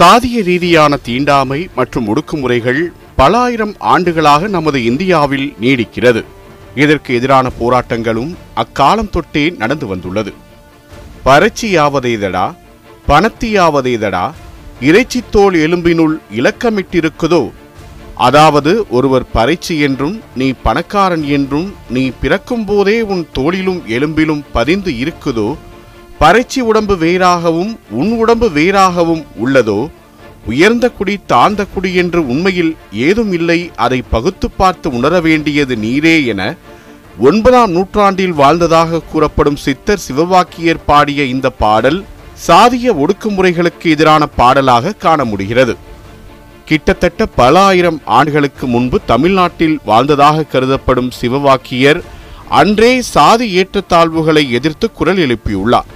சாதிய ரீதியான தீண்டாமை மற்றும் ஒடுக்குமுறைகள் பல ஆயிரம் ஆண்டுகளாக நமது இந்தியாவில் நீடிக்கிறது. இதற்கு எதிரான போராட்டங்களும் அக்காலம் தொட்டே நடந்து வந்துள்ளது. பரட்சியாவதேதடா? பணத்தியாவதேதடா? இறைச்சித்தோல் எலும்பினுள் இலக்கமிட்டிருக்குதோ? அதாவது ஒருவர் பறைச்சி என்றும் நீ பணக்காரன் என்றும் நீ பிறக்கும் போதே உன் தோளிலும் எலும்பிலும் பதிந்து இருக்குதோ? பறைச்சி உடம்பு வேறாகவும் உன் உடம்பு வேறாகவும் உள்ளதோ? உயர்ந்த குடி தாழ்ந்த குடி என்று உண்மையில் ஏதும் இல்லை அதை பகுத்து பார்த்து உணர வேண்டியது நீரே என ஒன்பதாம் நூற்றாண்டில் வாழ்ந்ததாக கூறப்படும் சித்தர் சிவவாக்கியர் பாடிய இந்த பாடல் சாதிய ஒடுக்குமுறைகளுக்கு எதிரான பாடலாக காண முடிகிறது. கிட்டத்தட்ட பல ஆயிரம் ஆண்டுகளுக்கு முன்பு தமிழ்நாட்டில் வாழ்ந்ததாக கருதப்படும் சிவவாக்கியர் அன்றே சாதி ஏற்றத்தாழ்வுகளை எதிர்த்து குரல் எழுப்பியுள்ளார்.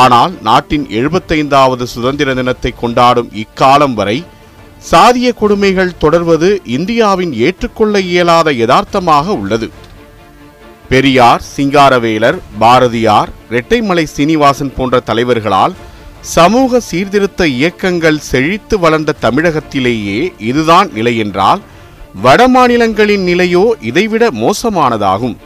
ஆனால் நாட்டின் எழுபத்தைந்தாவது சுதந்திர தினத்தை கொண்டாடும் இக்காலம் வரை சாதிய கொடுமைகள் தொடர்வது இந்தியாவின் ஏற்றுக்கொள்ள இயலாத யதார்த்தமாக உள்ளது. பெரியார் சிங்காரவேலர் பாரதியார் இரட்டைமலை சீனிவாசன் போன்ற தலைவர்களால் சமூக சீர்திருத்த இயக்கங்கள் செழித்து வளர்ந்த தமிழகத்திலேயே இதுதான் நிலை என்றால் வட மாநிலங்களின் நிலையோ இதைவிட மோசமானதாகும்.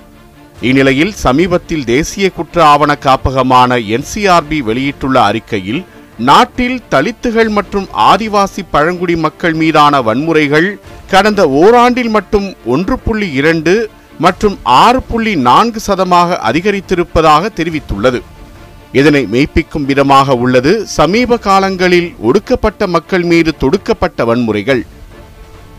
இந்நிலையில் சமீபத்தில் தேசிய குற்ற ஆவண காப்பகமான என்சிஆர்பி வெளியிட்டுள்ள அறிக்கையில் நாட்டில் தலித்துகள் மற்றும் ஆதிவாசி பழங்குடி மக்கள் மீதான வன்முறைகள் கடந்த ஓராண்டில் மட்டும் ஒன்று புள்ளி இரண்டு மற்றும் ஆறு புள்ளி நான்கு சதமாக அதிகரித்திருப்பதாக தெரிவித்துள்ளது. இதனை மெய்ப்பிக்கும் விதமாக உள்ளது சமீப காலங்களில் ஒடுக்கப்பட்ட மக்கள் மீது தொடுக்கப்பட்ட வன்முறைகள்.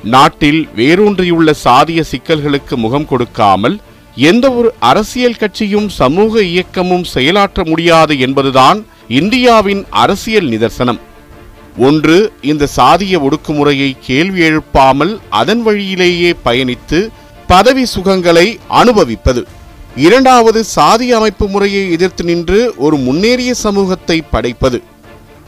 நாட்டில் வேரூன்றியுள்ள சாதிய சிக்கல்களுக்கு முகம் கொடுக்காமல் எந்த ஒரு அரசியல் கட்சியும் சமூக இயக்கமும் செயலாற்ற முடியாது என்பதுதான் இந்தியாவின் அரசியல் நிதர்சனம். ஒன்று இந்த சாதிய ஒடுக்குமுறையை கேள்வி எழுப்பாமல் அதன் வழியிலேயே பயணித்து பதவி சுகங்களை அனுபவிப்பது. இரண்டாவது சாதி அமைப்பு முறையை எதிர்த்து நின்று ஒரு முன்னேறிய சமூகத்தை படைப்பது.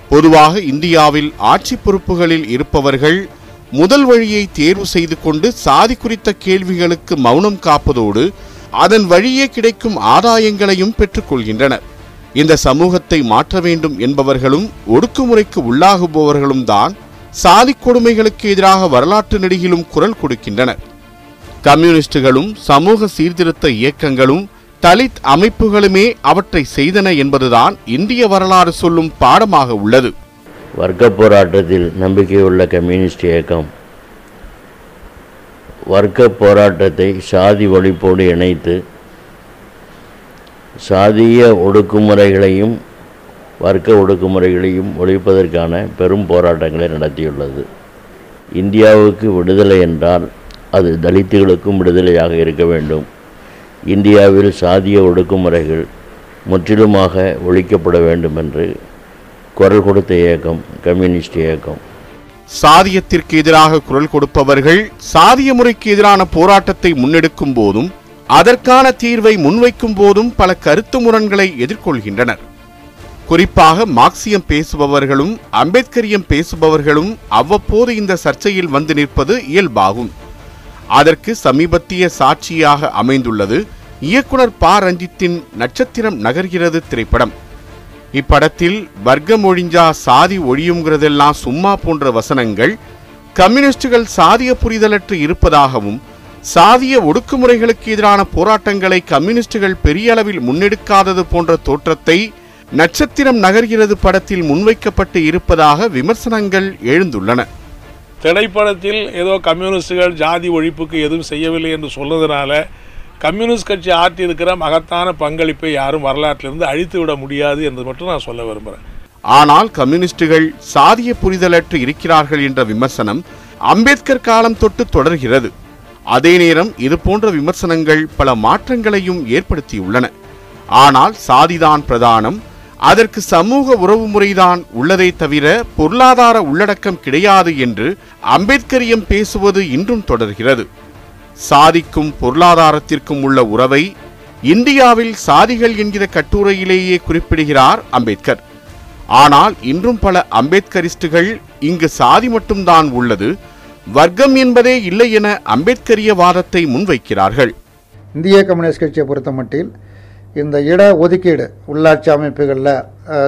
பொதுவாக இந்தியாவில் ஆட்சி பொறுப்புகளில் இருப்பவர்கள் முதல் வழியை தேர்வு செய்து கொண்டு சாதி குறித்த கேள்விகளுக்கு மௌனம் காப்பதோடு அதன் வழியே கிடைக்கும் ஆதாயங்களையும் பெற்றுக்கொள்கின்றனர். இந்த சமூகத்தை மாற்ற வேண்டும் என்பவர்களும் ஒடுக்குமுறைக்கு உள்ளாகுபவர்களும் தான் சாதி கொடுமைகளுக்கு எதிராக வரலாற்று நெடுகிலும் குரல் கொடுக்கின்றனர். கம்யூனிஸ்டுகளும் சமூக சீர்திருத்த இயக்கங்களும் தலித் அமைப்புகளுமே அவற்றை செய்தன என்பதுதான் இந்திய வரலாறு சொல்லும் பாடமாக உள்ளது. வர்க்க போராட்டத்தில் நம்பிக்கையுள்ள கம்யூனிஸ்ட் இயக்கம் வர்க்க போராட்டத்தை சாதி ஒழிப்போடு இணைத்து சாதிய ஒடுக்குமுறைகளையும் வர்க்க ஒடுக்குமுறைகளையும் ஒழிப்பதற்கான பெரும் போராட்டங்களை நடத்தியுள்ளது. இந்தியாவுக்கு விடுதலை என்றால் அது தலித்துகளுக்கும் விடுதலையாக இருக்க வேண்டும். இந்தியாவில் சாதிய ஒடுக்குமுறைகள் முற்றிலுமாக ஒழிக்கப்பட வேண்டும் என்று குரல் கொடுத்த இயக்கம் கம்யூனிஸ்ட் இயக்கம் சாதியத்திற்கு எதிராக குரல் கொடுப்பவர்கள் சாதிய முறைக்கு எதிரான போராட்டத்தை முன்னெடுக்கும் போதும் அதற்கான தீர்வை முன்வைக்கும் போதும் பல கருத்து முரண்களை எதிர்கொள்கின்றனர். குறிப்பாக மார்க்சியம் பேசுபவர்களும் அம்பேத்கரியம் பேசுபவர்களும் அவ்வப்போது இந்த சர்ச்சையில் வந்து நிற்பது இயல்பாகும். அதற்கு சமீபத்திய சாட்சியாக அமைந்துள்ளது இயக்குனர் ப. ரஞ்சித்தின் நட்சத்திரம் நகர்கிறது திரைப்படம். இப்படத்தில் வர்க்கம் ஒழிஞ்சா சாதி ஒழியுங்கிறதெல்லாம் சும்மா போன்ற வசனங்கள் கம்யூனிஸ்டுகள் சாதிய புரிதலற்று இருப்பதாகவும் சாதிய ஒடுக்குமுறைகளுக்கு எதிரான போராட்டங்களை கம்யூனிஸ்டுகள் பெரிய அளவில் முன்னெடுக்காதது போன்ற தோற்றத்தை நட்சத்திரம் நகர்கிறது படத்தில் முன்வைக்கப்பட்டு இருப்பதாக விமர்சனங்கள் எழுந்துள்ளன. திரைப்படத்தில் ஏதோ கம்யூனிஸ்டுகள் ஜாதி ஒழிப்புக்கு எதுவும் செய்யவில்லை என்று சொன்னதுனால கம்யூனிஸ்ட் கட்சி ஆற்றியிருக்கிற மகத்தான பங்களிப்பை யாரும் வரலாற்றிலிருந்து அழித்து விட முடியாது என்று மட்டும் நான் சொல்ல விரும்புகிறேன் ஆனால் கம்யூனிஸ்டுகள் சாதிய புரிதலற்று இருக்கிறார்கள் என்ற விமர்சனம் அம்பேத்கர் காலம் தொட்டு தொடர்கிறது. அதே நேரம் இது போன்ற விமர்சனங்கள் பல மாற்றங்களையும் ஏற்படுத்தியுள்ளன. ஆனால் சாதிதான் பிரதானம். அதற்கு சமூக உறவு முறைதான் உள்ளதை தவிர பொருளாதார உள்ளடக்கம் கிடையாது என்று அம்பேத்கரியம் பேசுவது இன்றும் தொடர்கிறது. சாதிக்கும் பொருளாதாரத்திற்கும் உள்ள உறவை இந்தியாவில் சாதிகள் என்கிற கட்டுரையிலேயே குறிப்பிடுகிறார் அம்பேத்கர். ஆனால் இன்றும் பல அம்பேத்கரிஸ்டுகள் இங்கு சாதி மட்டும்தான் உள்ளது வர்க்கம் என்பதே இல்லை என அம்பேத்கரிய வாதத்தை முன்வைக்கிறார்கள். இந்திய கம்யூனிஸ்ட் கட்சியை பொறுத்த மட்டில் இந்த இட ஒதுக்கீடு உள்ளாட்சி அமைப்புகளில்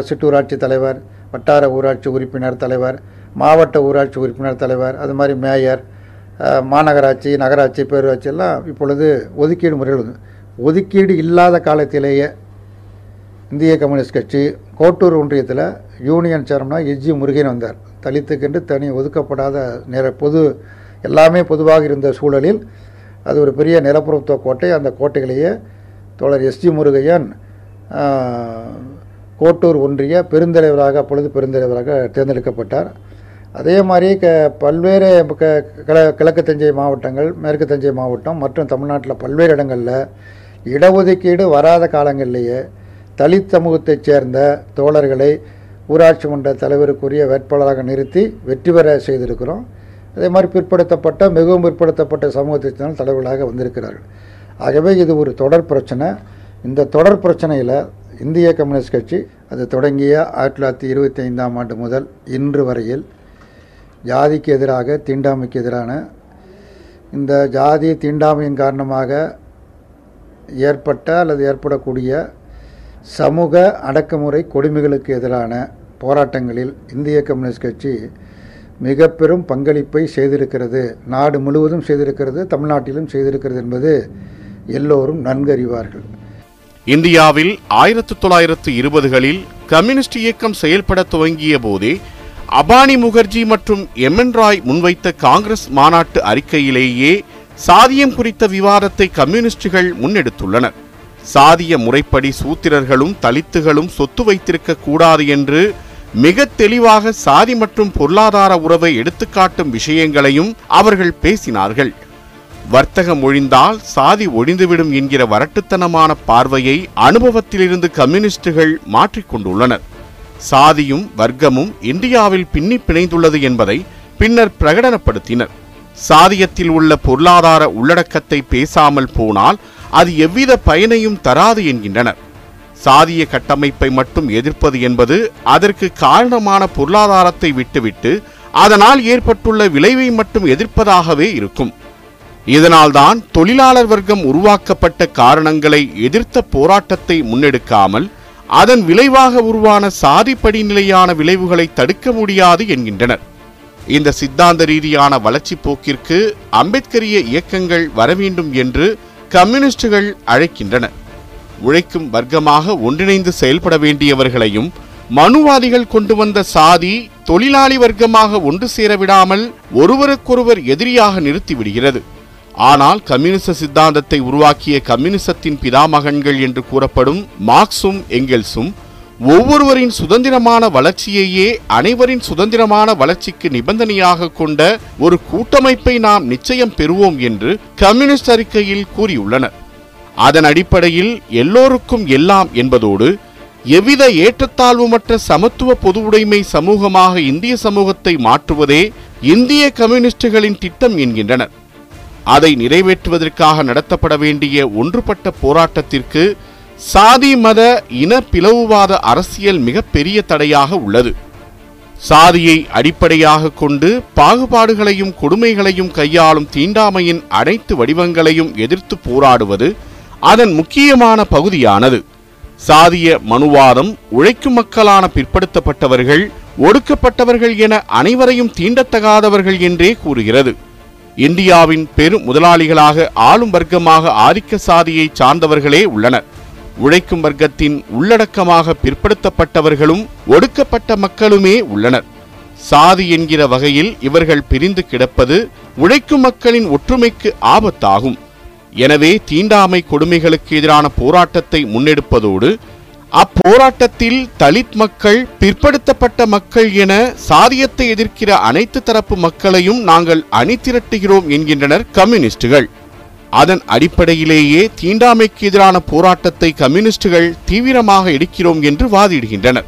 சிற்றூராட்சி தலைவர் வட்டார ஊராட்சி உறுப்பினர் தலைவர் மாவட்ட ஊராட்சி உறுப்பினர் தலைவர் அது மாதிரி மேயர் மாநகராட்சி நகராட்சி பேரூராட்சி எல்லாம் இப்பொழுது ஒதுக்கீடு முறையில் வந்து ஒதுக்கீடு இல்லாத காலத்திலேயே இந்திய கம்யூனிஸ்ட் கட்சி கோட்டூர் ஒன்றியத்தில் யூனியன் சேர்மனாக எஜ்ஜி முருகன் வந்தார். தலித்துக்கென்று தனி ஒதுக்கப்படாத நிற பொது எல்லாமே பொதுவாக இருந்த சூழலில் அது ஒரு பெரிய நிலப்புறத்துவ கோட்டை. அந்த கோட்டைகளையே தோழர் எஸ்ஜி முருகையன் கோட்டூர் ஒன்றிய பெருந்தலைவராக அப்பொழுது பெருந்தலைவராக தேர்ந்தெடுக்கப்பட்டார். அதே மாதிரி க பல்வேறு க கிழ கிழக்கு தஞ்சை மாவட்டங்கள் மேற்கு தஞ்சை மாவட்டம் மற்றும் தமிழ்நாட்டில் பல்வேறு இடங்களில் இடஒதுக்கீடு வராத காலங்களிலேயே தலித் சமூகத்தைச் சேர்ந்த தோழர்களை ஊராட்சி மன்ற தலைவருக்குரிய வேட்பாளராக நிறுத்தி வெற்றி பெற செய்திருக்கிறோம். அதே மாதிரி பிற்படுத்தப்பட்ட மிகவும் பிற்படுத்தப்பட்ட சமூகத்தைச் சேர்ந்த தலைவர்களாக வந்திருக்கிறார்கள். ஆகவே இது ஒரு தொடர் பிரச்சனை. இந்த தொடர் பிரச்சனையில் இந்திய கம்யூனிஸ்ட் கட்சி அது தொடங்கிய ஆயிரத்தி தொள்ளாயிரத்தி இருபத்தி ஐந்தாம் ஆண்டு முதல் இன்று வரையில் ஜாதிக்கு எதிராக தீண்டாமைக்கு எதிரான இந்த ஜாதி தீண்டாமையின் காரணமாக ஏற்பட்ட அல்லது ஏற்படக்கூடிய சமூக அடக்குமுறை கொடுமைகளுக்கு எதிரான போராட்டங்களில் இந்திய கம்யூனிஸ்ட் கட்சி மிக பெரும் பங்களிப்பை செய்திருக்கிறது. நாடு முழுவதும் செய்திருக்கிறது தமிழ்நாட்டிலும் செய்திருக்கிறது என்பது எல்லோரும் நன்கறிவார்கள். இந்தியாவில் ஆயிரத்து தொள்ளாயிரத்து இருபதுகளில் கம்யூனிஸ்ட் இயக்கம் செயல்பட துவங்கிய போதே அபானி முகர்ஜி மற்றும் எம் என் ராய் முன்வைத்த காங்கிரஸ் மாநாட்டு அறிக்கையிலேயே சாதியம் குறித்த விவாதத்தை கம்யூனிஸ்டுகள் முன்னெடுத்துள்ளனர். சாதிய முறைப்படி சூத்திரர்களும் தலித்துகளும் சொத்து வைத்திருக்க கூடாது என்று மிக தெளிவாக சாதி மற்றும் பொருளாதார உறவை எடுத்துக்காட்டும் விஷயங்களையும் அவர்கள் பேசினார்கள். வர்த்தகம் ஒழிந்தால் சாதி ஒழிந்துவிடும் என்கிற வரட்டுத்தனமான பார்வையை அனுபவத்திலிருந்து கம்யூனிஸ்டுகள் மாற்றிக்கொண்டுள்ளனர். சாதியும் வர்க்கமும் இந்தியாவில் பின்னி பிணைந்துள்ளது என்பதை பின்னர் பிரகடனப்படுத்தினர். சாதியத்தில் உள்ள பொருளாதார உள்ளடக்கத்தை பேசாமல் போனால் அது எவ்வித பயனையும் தராது என்கின்றனர். சாதிய கட்டமைப்பை மட்டும் எதிர்ப்பது என்பது அதற்கு காரணமான பொருளாதாரத்தை விட்டுவிட்டு அதனால் ஏற்பட்டுள்ள விளைவை மட்டும் எதிர்ப்பதாகவே இருக்கும். இதனால்தான் தொழிலாளர் வர்க்கம் உருவாக்கப்பட்ட காரணங்களை எதிர்த்த போராட்டத்தை முன்னெடுக்காமல் அதன் விளைவாக உருவான சாதி படிநிலையான விளைவுகளை தடுக்க முடியாது என்கின்றனர். இந்த சித்தாந்த ரீதியான வளர்ச்சி போக்கிற்கு அம்பேத்கரிய இயக்கங்கள் வரவேண்டும் என்று கம்யூனிஸ்டுகள் அழைக்கின்றனர். உழைக்கும் வர்க்கமாக ஒன்றிணைந்து செயல்பட வேண்டியவர்களையும் மனுவாதிகள் கொண்டு வந்த சாதி தொழிலாளி வர்க்கமாக ஒன்று சேரவிடாமல் ஒருவருக்கொருவர் எதிரியாக நிறுத்திவிடுகிறது ஆனால் கம்யூனிச சித்தாந்தத்தை உருவாக்கிய கம்யூனிசத்தின் பிதாமகன்கள் என்று கூறப்படும் மார்க்சும் எங்கெல்ஸும் ஒவ்வொருவரின் சுதந்திரமான வளர்ச்சியையே அனைவரின் சுதந்திரமான வளர்ச்சிக்கு நிபந்தனையாக கொண்ட ஒரு கூட்டமைப்பை நாம் நிச்சயம் பெறுவோம் என்று கம்யூனிஸ்ட் அறிக்கையில் கூறியுள்ளனர். அதன் அடிப்படையில் எல்லோருக்கும் எல்லாம் என்பதோடு எவ்வித ஏற்றத்தாழ்வுமற்ற சமத்துவ பொதுவுடைமை சமூகமாக இந்திய சமூகத்தை மாற்றுவதே இந்திய கம்யூனிஸ்டுகளின் திட்டம் என்கின்றனர். அதை நிறைவேற்றுவதற்காக நடத்தப்பட வேண்டிய ஒன்றுபட்ட போராட்டத்திற்கு சாதி மத இன பிளவுவாத அரசியல் மிகப்பெரிய தடையாக உள்ளது. சாதியை அடிப்படையாக கொண்டு பாகுபாடுகளையும் கொடுமைகளையும் கையாளும் தீண்டாமையின் அனைத்து வடிவங்களையும் எதிர்த்து போராடுவது அதன் முக்கியமான பகுதியானது. சாதிய மனுவாதம் உழைக்கும் மக்களான பிற்படுத்தப்பட்டவர்கள் ஒடுக்கப்பட்டவர்கள் என அனைவரையும் தீண்டத்தகாதவர்கள் என்றே கூறுகிறது. இந்தியாவின் பெரும் முதலாளிகளாக ஆளும் வர்க்கமாக ஆதிக்க சாதியை சார்ந்தவர்களே உள்ளனர். உழைக்கும் வர்க்கத்தின் உள்ளடக்கமாக பிற்படுத்தப்பட்டவர்களும் ஒடுக்கப்பட்ட மக்களுமே உள்ளனர். சாதி என்கிற வகையில் இவர்கள் பிரிந்து கிடப்பது உழைக்கும் மக்களின் ஒற்றுமைக்கு ஆபத்தாகும். எனவே தீண்டாமை கொடுமைகளுக்கு எதிரான போராட்டத்தை முன்னெடுப்பதோடு அப்போராட்டத்தில் தலித் மக்கள் பிற்படுத்தப்பட்ட மக்கள் என சாதியத்தை எதிர்க்கிற அனைத்து தரப்பு மக்களையும் நாங்கள் அணிதிரட்டுகிறோம் என்கின்றனர் கம்யூனிஸ்டுகள். அதன் அடிப்படையிலேயே தீண்டாமைக்கு எதிரான போராட்டத்தை கம்யூனிஸ்டுகள் தீவிரமாக எடுக்கிறோம் என்று வாதிடுகின்றனர்.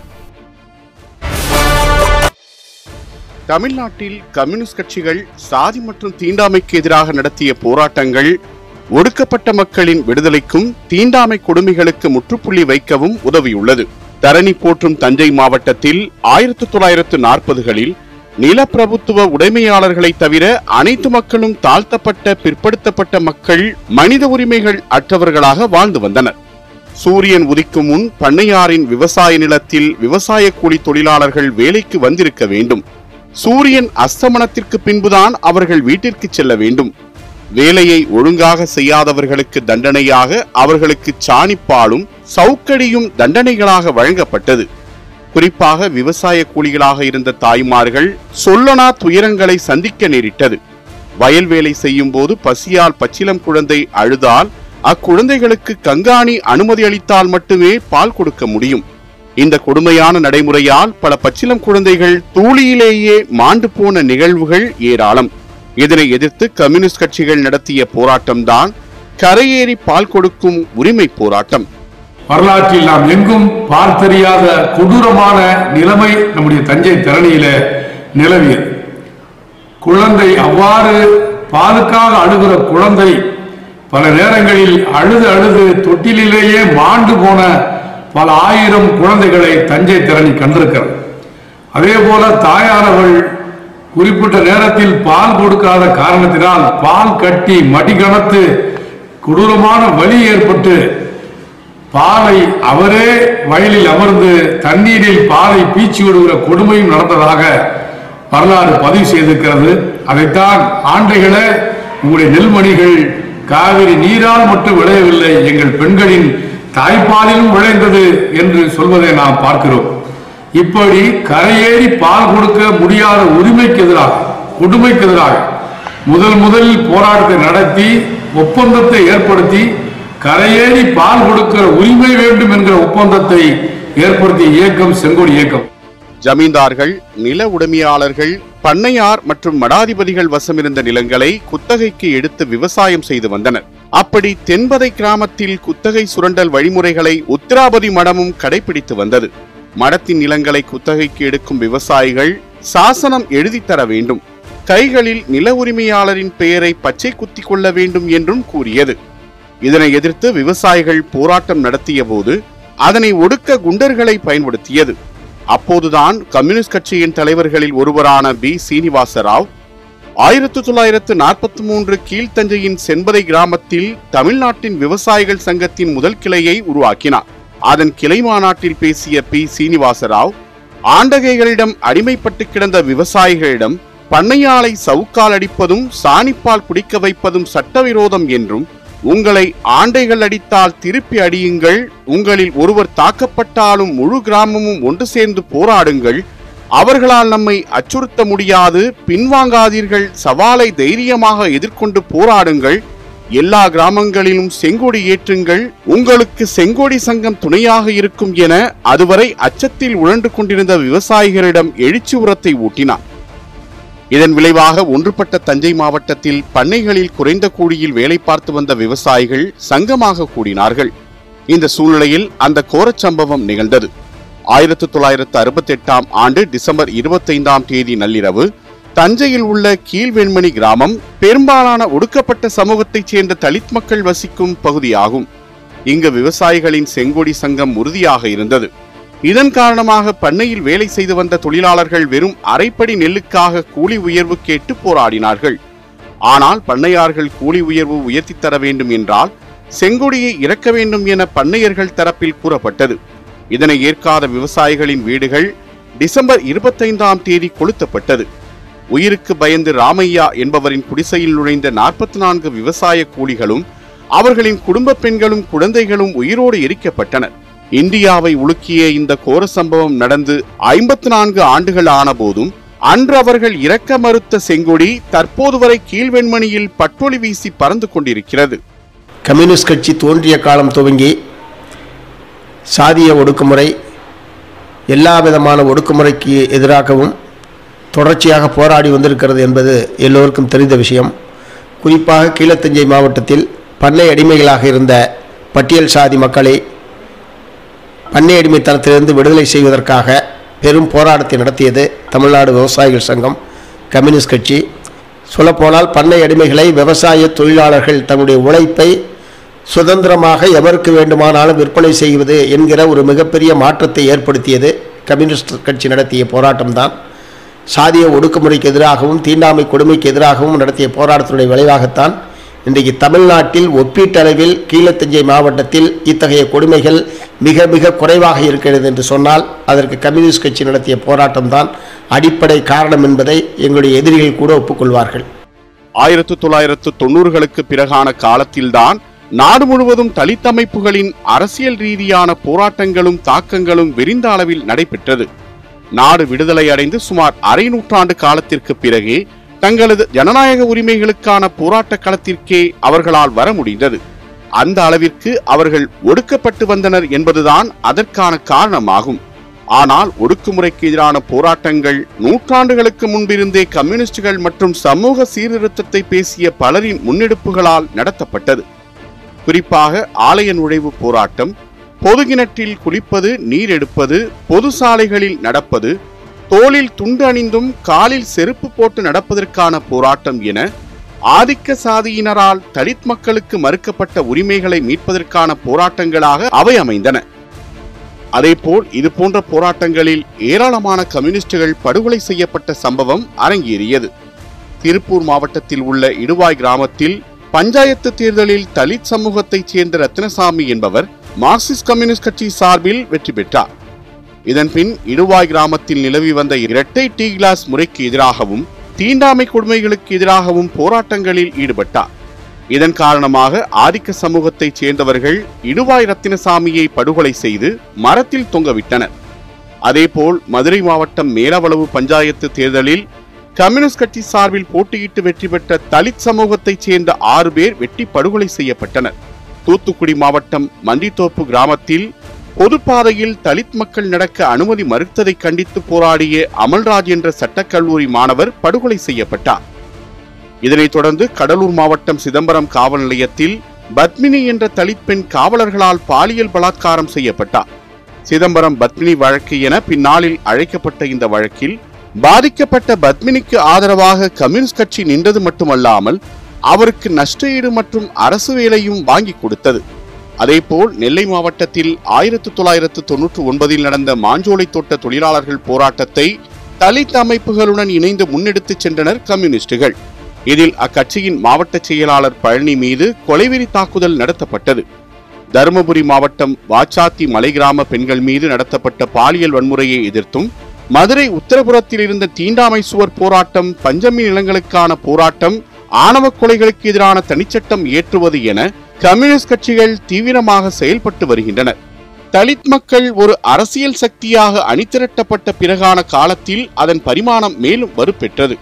தமிழ்நாட்டில் கம்யூனிஸ்ட் கட்சிகள் சாதி மற்றும் தீண்டாமைக்கு எதிராக நடத்திய போராட்டங்கள் ஒடுக்கப்பட்ட மக்களின் விடுதலைக்கும் தீண்டாமை கொடுமைகளுக்கு முற்றுப்புள்ளி வைக்கவும் உதவியுள்ளது. தரணி போற்றும் தஞ்சை மாவட்டத்தில் ஆயிரத்தி தொள்ளாயிரத்து நாற்பதுகளில் நிலப்பிரபுத்துவ உடைமையாளர்களை தவிர அனைத்து மக்களும் தாழ்த்தப்பட்ட பிற்படுத்தப்பட்ட மக்கள் மனித உரிமைகள் அற்றவர்களாக வாழ்ந்து வந்தனர். சூரியன் உதிக்கும் முன் பண்ணையாரின் விவசாய நிலத்தில் விவசாய கூலி தொழிலாளர்கள் வேலைக்கு வந்திருக்க வேண்டும். சூரியன் அஸ்தமனத்திற்கு பின்புதான் அவர்கள் வீட்டிற்கு செல்ல வேண்டும். வேலையை ஒழுங்காக செய்யாதவர்களுக்கு தண்டனையாக அவர்களுக்கு சாணிப்பாலும் சவுக்கடியும் தண்டனைகளாக வழங்கப்பட்டது. குறிப்பாக விவசாய கூலிகளாக இருந்த தாய்மார்கள் சொல்லனா துயரங்களை சந்திக்க நேரிட்டது. வயல் வேலை செய்யும் போது பசியால் பச்சிலம் குழந்தை அழுதால் அக்குழந்தைகளுக்கு கங்காணி அனுமதி அளித்தால் மட்டுமே பால் கொடுக்க முடியும். இந்த கொடுமையான நடைமுறையால் பல பச்சிலம் குழந்தைகள் தூளியிலேயே மாண்டு போன நிகழ்வுகள் ஏராளம். இதனை எதிர்த்து கம்யூனிஸ்ட் கட்சிகள் நடத்திய போராட்டம்தான் கரையேறி பால் கொடுக்கும் உரிமை போராட்டம். வரலாற்றில் நாம் எங்கும் பார்த்தறியாத கொடூரமான நிலைமை நம்முடைய தஞ்சை திறனியில நிலவியது. குழந்தை அவ்வாறு பாலுக்காக அழுகிற குழந்தை பல நேரங்களில் அழுது அழுது தொட்டிலேயே மாண்டு போன பல ஆயிரம் குழந்தைகளை தஞ்சை திறனி கண்டிருக்கிறது. அதே போல தாயானவள் குறிப்பிட்ட நேரத்தில் பால் கொடுக்காத காரணத்தினால் பால் கட்டி மடிகணத்து கொடூரமான வலி ஏற்பட்டு பாலை அவரே வயலில் அமர்ந்து தண்ணீரில் பாலை பீச்சி விடுகிற கொடுமையும் நடந்ததாக வரலாறு பதிவு செய்திருக்கிறது. அதைத்தான் ஆண்டைகளே உங்களுடைய நெல்மணிகள் காவிரி நீரால் மட்டும் விளையவில்லை எங்கள் பெண்களின் தாய்ப்பாலிலும் விளைந்தது என்று சொல்வதை நாம் பார்க்கிறோம். இப்படி கரையேறி பால் கொடுக்க முடியாத உரிமைக்கு எதிராக கொடுமைக்கு எதிராக முதல் முதலில் போராட்டத்தை நடத்தி ஒப்பந்தத்தை ஏற்படுத்தி கரையேறி பால் கொடுக்கிற உரிமை வேண்டும் என்கிற ஒப்பந்தத்தை ஏற்படுத்திய இயக்கம் செங்கோடி இயக்கம். ஜமீன்தார்கள் நில உடைமையாளர்கள் பண்ணையார் மற்றும் மடாதிபதிகள் வசமிருந்த நிலங்களை குத்தகைக்கு எடுத்து விவசாயம் செய்து வந்தனர். அப்படி தென்பதை கிராமத்தில் குத்தகை சுரண்டல் வழிமுறைகளை உத்திராபதி மடமும் கடைபிடித்து வந்தது. மடத்தின் நிலங்களை குத்தகைக்கு எடுக்கும் விவசாயிகள் சாசனம் எழுதித்தர வேண்டும். கைகளில் நில உரிமையாளரின் பெயரை பச்சை குத்தி கொள்ள வேண்டும் என்றும் கூறியது. இதனை எதிர்த்து விவசாயிகள் போராட்டம் நடத்திய போது அதனை ஒடுக்க குண்டர்களை பயன்படுத்தியது. அப்போதுதான் கம்யூனிஸ்ட் கட்சியின் தலைவர்களில் ஒருவரான பி. சீனிவாச ராவ் ஆயிரத்தி தொள்ளாயிரத்து நாற்பத்தி மூன்று கீழ்த்தஞ்சையின் சென்பதை கிராமத்தில் தமிழ்நாட்டின் விவசாயிகள் சங்கத்தின் முதல் கிளையை உருவாக்கினார். அதன் கிளை மாநாட்டில் பேசிய பி. சீனிவாசராவ் ஆண்டகைகளிடம் அடிமைப்பட்டு கிடந்த விவசாயிகளிடம் பண்ணையாளை சவுக்கால் அடிப்பதும் சாணிப்பால் குடிக்க வைப்பதும் சட்டவிரோதம் என்றும் உங்களை ஆண்டைகள் அடித்தால் திருப்பி அடியுங்கள் உங்களில் ஒருவர் தாக்கப்பட்டாலும் முழு கிராமமும் ஒன்று சேர்ந்து போராடுங்கள் அவர்களால் நம்மை அச்சுறுத்த முடியாது பின்வாங்காதீர்கள் சவாலை தைரியமாக எதிர்கொண்டு போராடுங்கள் எல்லா கிராமங்களிலும் செங்கொடி ஏற்றுங்கள். உங்களுக்கு செங்கொடி சங்கம் துணையாக இருக்கும் என அதுவரை அச்சத்தில் உழண்டு கொண்டிருந்த விவசாயிகளிடம் எழுச்சி உரத்தை ஊட்டினார் இதன் விளைவாக ஒன்றுபட்ட தஞ்சை மாவட்டத்தில் பண்ணைகளில் குறைந்த கூலியில் வேலை பார்த்து வந்த விவசாயிகள் சங்கமாக கூடினார்கள். இந்த சூழ்நிலையில் அந்த கோரச் சம்பவம் நிகழ்ந்தது. ஆயிரத்தி தொள்ளாயிரத்து அறுபத்தி எட்டாம் ஆண்டு டிசம்பர் இருபத்தைந்தாம் தேதி நள்ளிரவு தஞ்சையில் உள்ள கீழ்வெண்மணி கிராமம் பெரும்பாலான ஒடுக்கப்பட்ட சமூகத்தைச் சேர்ந்த தலித் மக்கள் வசிக்கும் பகுதியாகும். இங்கு விவசாயிகளின் செங்கொடி சங்கம் உறுதியாக இருந்தது. இதன் காரணமாக பண்ணையில் வேலை செய்து வந்த தொழிலாளர்கள் வெறும் அரைப்படி நெல்லுக்காக கூலி உயர்வு கேட்டு போராடினார்கள். ஆனால் பண்ணையார்கள் கூலி உயர்வு உயர்த்தி தர வேண்டும் என்றால் செங்கொடியை இறக்க வேண்டும் என பண்ணையர்கள் தரப்பில் கூறப்பட்டது. இதனை ஏற்காத விவசாயிகளின் வீடுகள் டிசம்பர் இருபத்தைந்தாம் தேதி கொளுத்தப்பட்டது. உயிருக்கு பயந்து ராமையா என்பவரின் குடிசையில் நுழைந்த நாற்பத்தி நான்கு விவசாய கூலிகளும் அவர்களின் குடும்ப பெண்களும் குழந்தைகளும் உயிரோடு எரிக்கப்பட்டனர். இந்தியாவை உலுக்கிய இந்த கோர சம்பவம் நடந்து ஐம்பத்தி நான்கு ஆண்டுகள் ஆன போதும் அன்று அவர்கள் இறக்க மறுத்த செங்கொடி தற்போது வரை கீழ்வெண்மணியில் பட்டொளி வீசி பறந்து கொண்டிருக்கிறது. கம்யூனிஸ்ட் கட்சி தோன்றிய காலம் துவங்கி சாதிய ஒடுக்குமுறை எல்லா விதமான ஒடுக்குமுறைக்கு எதிராகவும் தொடர்ச்சியாக போராடி வந்திருக்கிறது என்பது எல்லோருக்கும் தெரிந்த விஷயம். குறிப்பாக கீழத்தஞ்சை மாவட்டத்தில் பண்ணை அடிமைகளாக இருந்த பட்டியல் சாதி மக்களை பண்ணை அடிமைத்தனத்திலிருந்து விடுதலை செய்வதற்காக பெரும் போராட்டத்தை நடத்தியது தமிழ்நாடு விவசாயிகள் சங்கம் கம்யூனிஸ்ட் கட்சி. சொல்லப்போனால் பண்ணை அடிமைகளை விவசாய தொழிலாளர்கள் தங்களுடைய உழைப்பை சுதந்திரமாக எவருக்கு வேண்டுமானாலும் விற்பனை செய்வது என்கிற ஒரு மிகப்பெரிய மாற்றத்தை ஏற்படுத்தியது கம்யூனிஸ்ட் கட்சி நடத்திய போராட்டம்தான். சாதிய ஒடுக்குமுறைக்கு எதிராகவும் தீண்டாமை கொடுமைக்கு எதிராகவும் நடத்திய போராட்டத்தினுடைய விளைவாகத்தான் இன்றைக்கு தமிழ்நாட்டில் ஒப்பீட்டளவில் கீழத்தஞ்சை மாவட்டத்தில் இத்தகைய கொடுமைகள் மிக மிக குறைவாக இருக்கிறது என்று சொன்னால் அதற்கு கம்யூனிஸ்ட் கட்சி நடத்திய போராட்டம்தான் அடிப்படை காரணம் என்பதை எங்களுடைய எதிரிகள் கூட ஒப்புக்கொள்வார்கள். ஆயிரத்து தொள்ளாயிரத்து தொண்ணூறுகளுக்கு பிறகான காலத்தில்தான் நாடு முழுவதும் தலித் அமைப்புகளின் அரசியல் ரீதியான போராட்டங்களும் தாக்கங்களும் விரிந்த அளவில் நடைபெற்றது. நாடு விடுதலை அடைந்து சுமார் அரை நூற்றாண்டு காலத்திற்கு பிறகே தங்களது ஜனநாயக உரிமைகளுக்கான போராட்ட களத்திற்கே அவர்களால் வர முடிந்தது. அந்த அளவிற்கு அவர்கள் ஒடுக்கப்பட்டு வந்தனர் என்பதுதான் அதற்கான காரணமாகும். ஆனால் ஒடுக்குமுறைக்கு எதிரான போராட்டங்கள் நூற்றாண்டுகளுக்கு முன்பிருந்தே கம்யூனிஸ்டுகள் மற்றும் சமூக சீர்திருத்தத்தை பேசிய பலரின் முன்னெடுப்புகளால் நடத்தப்பட்டது. குறிப்பாக ஆலய நுழைவு போராட்டம் பொது கிணற்றில் குளிப்பது நீர் எடுப்பது பொது சாலைகளில் நடப்பது தோளில் துண்டு அணிந்தும் காலில் செருப்பு போட்டு நடப்பதற்கான போராட்டம் என ஆதிக்க சாதியினரால் தலித் மக்களுக்கு மறுக்கப்பட்ட உரிமைகளை மீட்பதற்கான போராட்டங்களாக அவை அமைந்தன. அதேபோல் இது போன்ற போராட்டங்களில் ஏராளமான கம்யூனிஸ்டுகள் படுகொலை செய்யப்பட்ட சம்பவம் அரங்கேறியது. திருப்பூர் மாவட்டத்தில் உள்ள இடுவாய் கிராமத்தில் பஞ்சாயத்து தேர்தலில் தலித் சமூகத்தைச் சேர்ந்த ரத்னசாமி என்பவர் மார்க்சிஸ்ட் கம்யூனிஸ்ட் கட்சி சார்பில் வெற்றி பெற்றார். இதன்பின் இடுவாய் கிராமத்தில் நிலவி வந்த இரட்டை டீ கிளாஸ் முறைக்கு எதிராகவும் தீண்டாமை கொடுமைகளுக்கு எதிராகவும் போராட்டங்களில் ஈடுபட்டார். இதன் காரணமாக ஆதிக்க சமூகத்தைச் சேர்ந்தவர்கள் இடுவாய் ரத்தினசாமியை படுகொலை செய்து மரத்தில் தொங்கவிட்டனர். அதேபோல் மதுரை மாவட்டம் மேலவளவு பஞ்சாயத்து தேர்தலில் கம்யூனிஸ்ட் கட்சி சார்பில் போட்டியிட்டு வெற்றி பெற்ற தலித் சமூகத்தைச் சேர்ந்த ஆறு பேர் வெட்டி படுகொலை செய்யப்பட்டனர். தூத்துக்குடி மாவட்டம் மந்தித்தோப்பு கிராமத்தில் பொதுப்பாதையில் தலித் மக்கள் நடக்க அனுமதி மறுத்ததை கண்டித்து போராடிய அமல்ராஜ் என்ற சட்டக்கல்லூரி மாணவர் படுகொலை செய்யப்பட்டார். இதனைத் தொடர்ந்து கடலூர் மாவட்டம் சிதம்பரம் காவல் நிலையத்தில் பத்மினி என்ற தலித் பெண் காவலர்களால் பாலியல் பலாத்காரம் செய்யப்பட்டார். சிதம்பரம் பத்மினி வழக்கு என பின்னாளில் அழைக்கப்பட்ட இந்த வழக்கில் பாதிக்கப்பட்ட பத்மினிக்கு ஆதரவாக கம்யூனிஸ்ட் கட்சி நின்றது மட்டுமல்லாமல் அவருக்கு நஷ்டஈடு மற்றும் அரசு வேலையும் வாங்கி கொடுத்தது. அதேபோல் நெல்லை மாவட்டத்தில் ஆயிரத்து தொள்ளாயிரத்து தொன்னூற்று ஒன்பதில் நடந்த மாஞ்சோலை தோட்ட தொழிலாளர்கள் போராட்டத்தை தலித் அமைப்புகளுடன் இணைந்து முன்னெடுத்துச் சென்றனர் கம்யூனிஸ்டுகள். இதில் அக்கட்சியின் மாவட்ட செயலாளர் பழனி மீது கொலைவெறி தாக்குதல் நடத்தப்பட்டது. தருமபுரி மாவட்டம் வாச்சாத்தி மலை கிராம பெண்கள் மீது நடத்தப்பட்ட பாலியல் வன்முறையை எதிர்த்தும் மதுரை உத்தரபுரத்தில் இருந்த தீண்டாமை சுவர் போராட்டம் பஞ்சமி நிலங்களுக்கான போராட்டம் ஆணவ கொலைகளுக்கு எதிரான தனிச்சட்டம் இயற்றுவது என கம்யூனிஸ்ட் கட்சிகள் தீவிரமாக செயல்பட்டு வருகின்றன தலித் மக்கள் ஒரு அரசியல் சக்தியாக அணிதிரட்டப்பட்ட பிறகான காலத்தில் அதன் பரிமாணம் மேலும் வலுப்பெற்றது.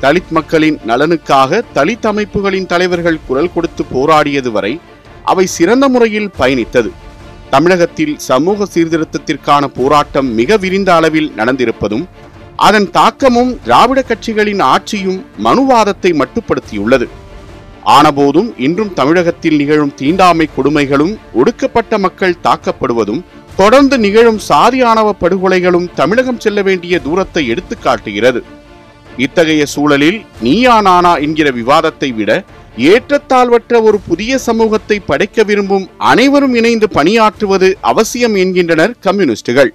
தலித் மக்களின் நலனுக்காக தலித் அமைப்புகளின் தலைவர்கள் குரல் கொடுத்து போராடியது வரை அவை சிறந்த முறையில் பயணித்தது. தமிழகத்தில் சமூக சீர்திருத்தத்திற்கான போராட்டம் மிக விரிந்த அளவில் நடந்திருப்பதும் அதன் தாக்கமும் திராவிட கட்சிகளின் ஆட்சியும் மனுவாதத்தை மட்டுப்படுத்தியுள்ளது. ஆனபோதும் இன்றும் தமிழகத்தில் நிகழும் தீண்டாமை கொடுமைகளும் ஒடுக்கப்பட்ட மக்கள் தாக்கப்படுவதும் தொடர்ந்து நிகழும் சாதியானவ படுகொலைகளும் தமிழகம் செல்ல வேண்டிய தூரத்தை எடுத்துக்காட்டுகிறது. இத்தகைய சூழலில் நீயா நானா என்கிற விவாதத்தை விட ஏற்றத்தாழ்வற்ற ஒரு புதிய சமூகத்தை படைக்க விரும்பும் அனைவரும் இணைந்து பணியாற்றுவது அவசியம் என்கின்றனர் கம்யூனிஸ்டுகள்.